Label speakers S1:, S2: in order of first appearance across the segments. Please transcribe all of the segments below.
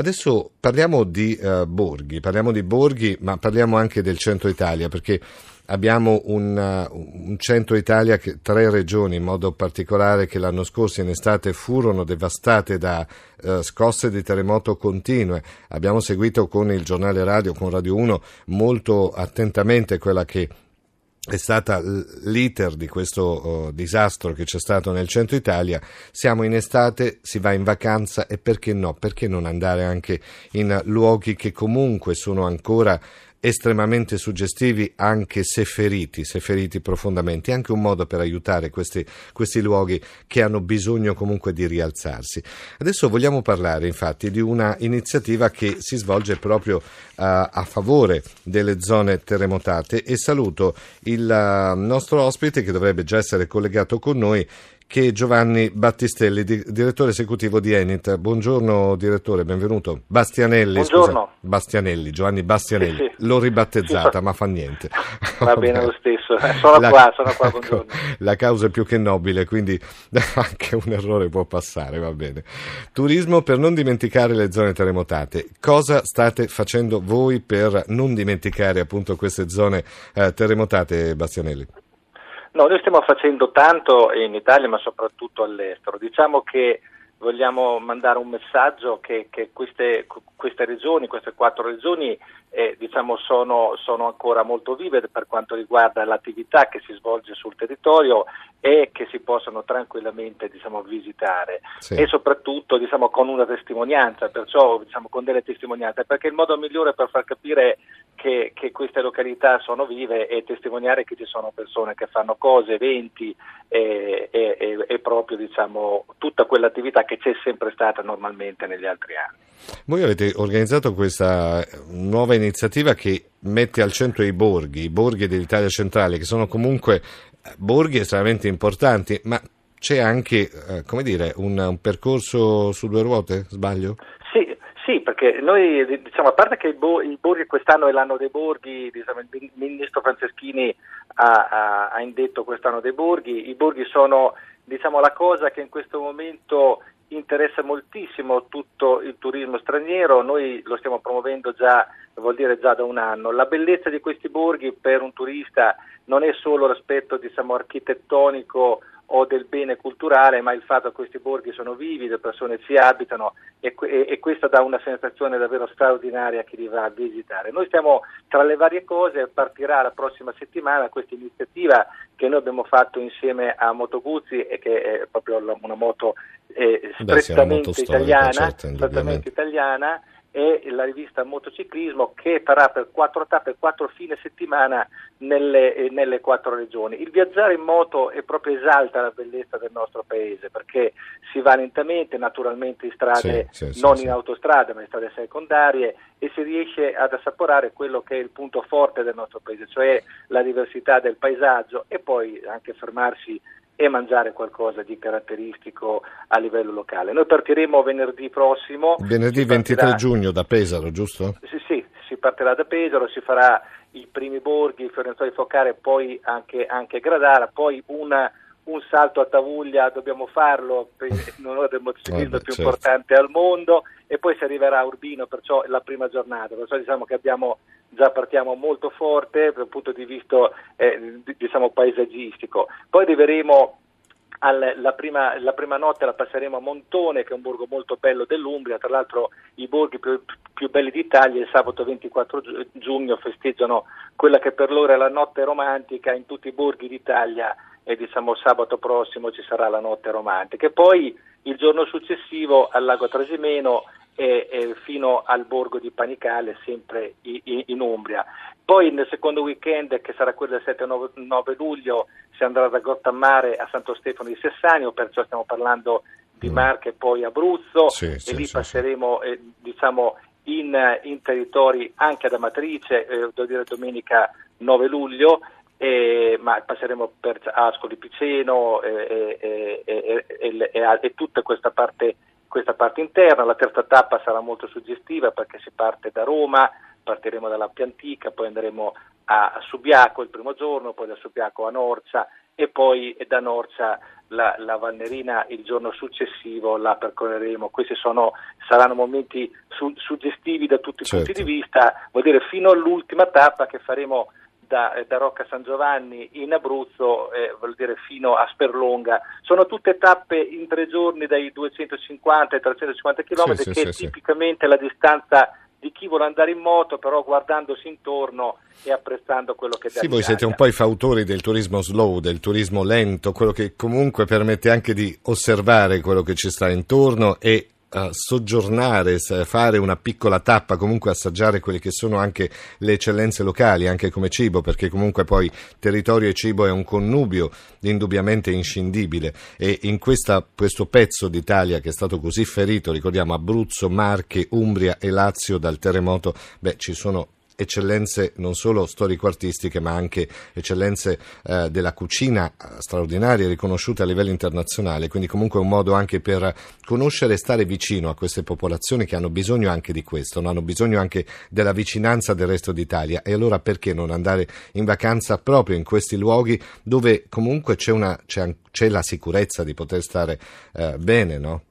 S1: Adesso parliamo di uh, borghi, parliamo di borghi, ma parliamo anche del centro Italia, perché abbiamo un, uh, un centro Italia, che, tre regioni in modo particolare che l'anno scorso in estate furono devastate da uh, scosse di terremoto continue. Abbiamo seguito con il giornale radio, con Radio 1, molto attentamente quella che è stata l'iter di questo uh, disastro che c'è stato nel centro Italia. Siamo in estate, si va in vacanza e perché no? Perché non andare anche in luoghi che comunque sono ancora estremamente suggestivi anche se feriti, se feriti profondamente, anche un modo per aiutare questi, questi, luoghi che hanno bisogno comunque di rialzarsi. Adesso vogliamo parlare infatti di una iniziativa che si svolge proprio uh, a favore delle zone terremotate e saluto il uh, nostro ospite che dovrebbe già essere collegato con noi che Giovanni Battistelli, di, direttore esecutivo di Enit. Buongiorno direttore, benvenuto. Bastianelli,
S2: Buongiorno.
S1: Scusa, Bastianelli, Giovanni Bastianelli. Sì, sì. L'ho ribattezzata, sì, ma fa niente.
S2: Va bene lo stesso. Eh, sono la, qua, sono qua, buongiorno.
S1: La causa è più che nobile, quindi anche un errore può passare, va bene. Turismo per non dimenticare le zone terremotate. Cosa state facendo voi per non dimenticare appunto queste zone eh, terremotate, Bastianelli?
S2: No, noi stiamo facendo tanto in Italia ma soprattutto all'estero. Diciamo che vogliamo mandare un messaggio che, che queste, queste, regioni, queste quattro regioni, eh, diciamo sono, sono, ancora molto vive per quanto riguarda l'attività che si svolge sul territorio e che si possono tranquillamente diciamo, visitare sì. e soprattutto diciamo, con una testimonianza, perciò diciamo, con delle testimonianze, perché il modo migliore per far capire che, che, queste località sono vive è testimoniare che ci sono persone che fanno cose, eventi e, e, e proprio diciamo, tutta quell'attività che c'è sempre stata normalmente negli altri anni.
S1: Voi avete organizzato questa nuova iniziativa che mette al centro i borghi, i borghi dell'Italia centrale, che sono comunque borghi estremamente importanti, ma c'è anche eh, dire, un, un, percorso su due ruote, sbaglio?
S2: Sì, sì, perché noi diciamo, a parte che i, bo- i borghi quest'anno è l'anno dei borghi, diciamo, il ministro Franceschini ha, ha, ha, indetto quest'anno dei borghi, i borghi sono diciamo, la cosa che in questo momento interessa moltissimo tutto il turismo straniero, noi lo stiamo promuovendo già, vuol dire già da un anno. La bellezza di questi borghi per un turista non è solo l'aspetto diciamo, architettonico o del bene culturale, ma il fatto che questi borghi sono vivi, le persone ci abitano e, e, e, questa dà una sensazione davvero straordinaria a chi li va a visitare. Noi stiamo tra le varie cose, partirà la prossima settimana questa iniziativa che noi abbiamo fatto insieme a Moto Guzzi e che è proprio una moto eh, strettamente, Beh, italiana, certo, strettamente italiana e la rivista Motociclismo che farà per quattro tappe, quattro fine settimana nelle, eh, nelle, quattro regioni. Il viaggiare in moto è proprio esalta la bellezza del nostro paese perché si va lentamente, naturalmente in strade, sì, sì, non sì, in autostrada ma in strade secondarie e si riesce ad assaporare quello che è il punto forte del nostro paese, cioè la diversità del paesaggio e poi anche fermarsi e mangiare qualcosa di caratteristico a livello locale. Noi partiremo venerdì prossimo.
S1: Venerdì 23 giugno da Pesaro, giusto?
S2: Sì, sì, si partirà da Pesaro, si farà i primi borghi, Fiorenzo Focare, poi anche, anche Gradara, poi una, un salto a Tavuglia dobbiamo farlo in onore del motociclismo più certo. importante al mondo e poi si arriverà a Urbino, perciò la prima giornata, perciò diciamo che abbiamo, già partiamo molto forte dal punto di vista eh, diciamo, paesaggistico, poi arriveremo al, la, prima, la, prima, notte la passeremo a Montone, che è un borgo molto bello dell'Umbria, tra l'altro i borghi più, più belli d'Italia il sabato 24 giugno festeggiano quella che per loro è la notte romantica in tutti i borghi d'Italia e diciamo sabato prossimo ci sarà la notte romantica. E poi il giorno successivo al lago Trasimeno e, e fino al borgo di Panicale, sempre in, in Umbria. Poi nel secondo weekend, che sarà quello del 7-9 luglio, si andrà da Gottammare a Santo Stefano di Sessanio, perciò stiamo parlando di mm. Marche e poi Abruzzo, sì, e sì, lì sì, passeremo eh, diciamo, in, in, territori anche ad Amatrice, eh, devo dire domenica 9 luglio, eh, ma passeremo per Ascoli Piceno e, e, e, e, tutta questa parte questa parte interna, la terza tappa sarà molto suggestiva perché si parte da Roma, partiremo dalla Piantica, poi andremo a Subiaco il primo giorno, poi da Subiaco a Norcia e poi da Norcia la, la Valnerina il giorno successivo la percorreremo. Questi sono, saranno momenti su, suggestivi da tutti certo. i punti di vista, vuol dire fino all'ultima tappa che faremo da, da, Rocca San Giovanni in Abruzzo, eh, vuol dire fino a Sperlonga. Sono tutte tappe in tre giorni dai 250 ai 350 km, sì, che sì, è tipicamente sì. la distanza di chi vuole andare in moto, però guardandosi intorno e apprezzando quello che dà.
S1: Sì, voi siete un po' i fautori del turismo slow, del turismo lento, quello che comunque permette anche di osservare quello che ci sta intorno e soggiornare, fare una piccola tappa, comunque assaggiare quelle che sono anche le eccellenze locali, anche come cibo, perché comunque poi territorio e cibo è un connubio indubbiamente inscindibile. E in questa, questo pezzo d'Italia che è stato così ferito, ricordiamo Abruzzo, Marche, Umbria e Lazio dal terremoto, beh ci sono eccellenze non solo storico-artistiche ma anche eccellenze eh, della cucina eh, straordinarie riconosciute a livello internazionale, quindi comunque un modo anche per conoscere e stare vicino a queste popolazioni che hanno bisogno anche di questo, hanno bisogno anche della vicinanza del resto d'Italia. E allora perché non andare in vacanza proprio in questi luoghi dove comunque c'è, una, c'è, c'è la sicurezza di poter stare eh, bene, no?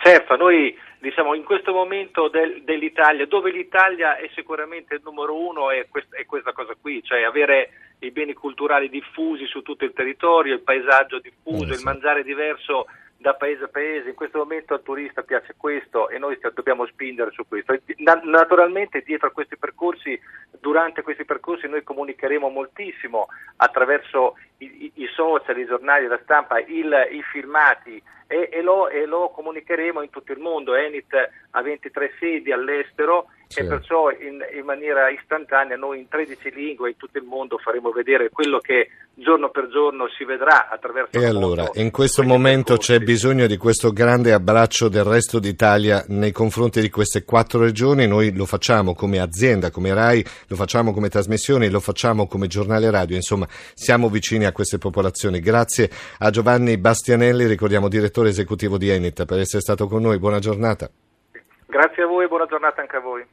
S2: Certo, noi diciamo, in questo momento del, dell'Italia, dove l'Italia è sicuramente il numero uno, è, quest, è questa cosa qui, cioè avere i beni culturali diffusi su tutto il territorio, il paesaggio diffuso, eh, il mangiare diverso da paese a paese, in questo momento al turista piace questo e noi dobbiamo spingere su questo. Naturalmente dietro a questi percorsi, durante questi percorsi noi comunicheremo moltissimo attraverso i, i social, i giornali, la stampa, il, i filmati e, e, lo, e, lo, comunicheremo in tutto il mondo. Enit ha 23 sedi all'estero sì. e perciò in, in, maniera istantanea noi in 13 lingue in tutto il mondo faremo vedere quello che giorno per giorno si vedrà attraverso
S1: E allora, in questo momento c'è bisogno di questo grande abbraccio del resto d'Italia nei confronti di queste quattro regioni, noi lo facciamo come azienda, come RAI, lo facciamo come trasmissioni, lo facciamo come giornale radio, insomma siamo vicini a queste popolazioni. Grazie a Giovanni Bastianelli, ricordiamo direttore esecutivo di Enit, per essere stato con noi, buona giornata.
S2: Grazie a voi e buona giornata anche a voi.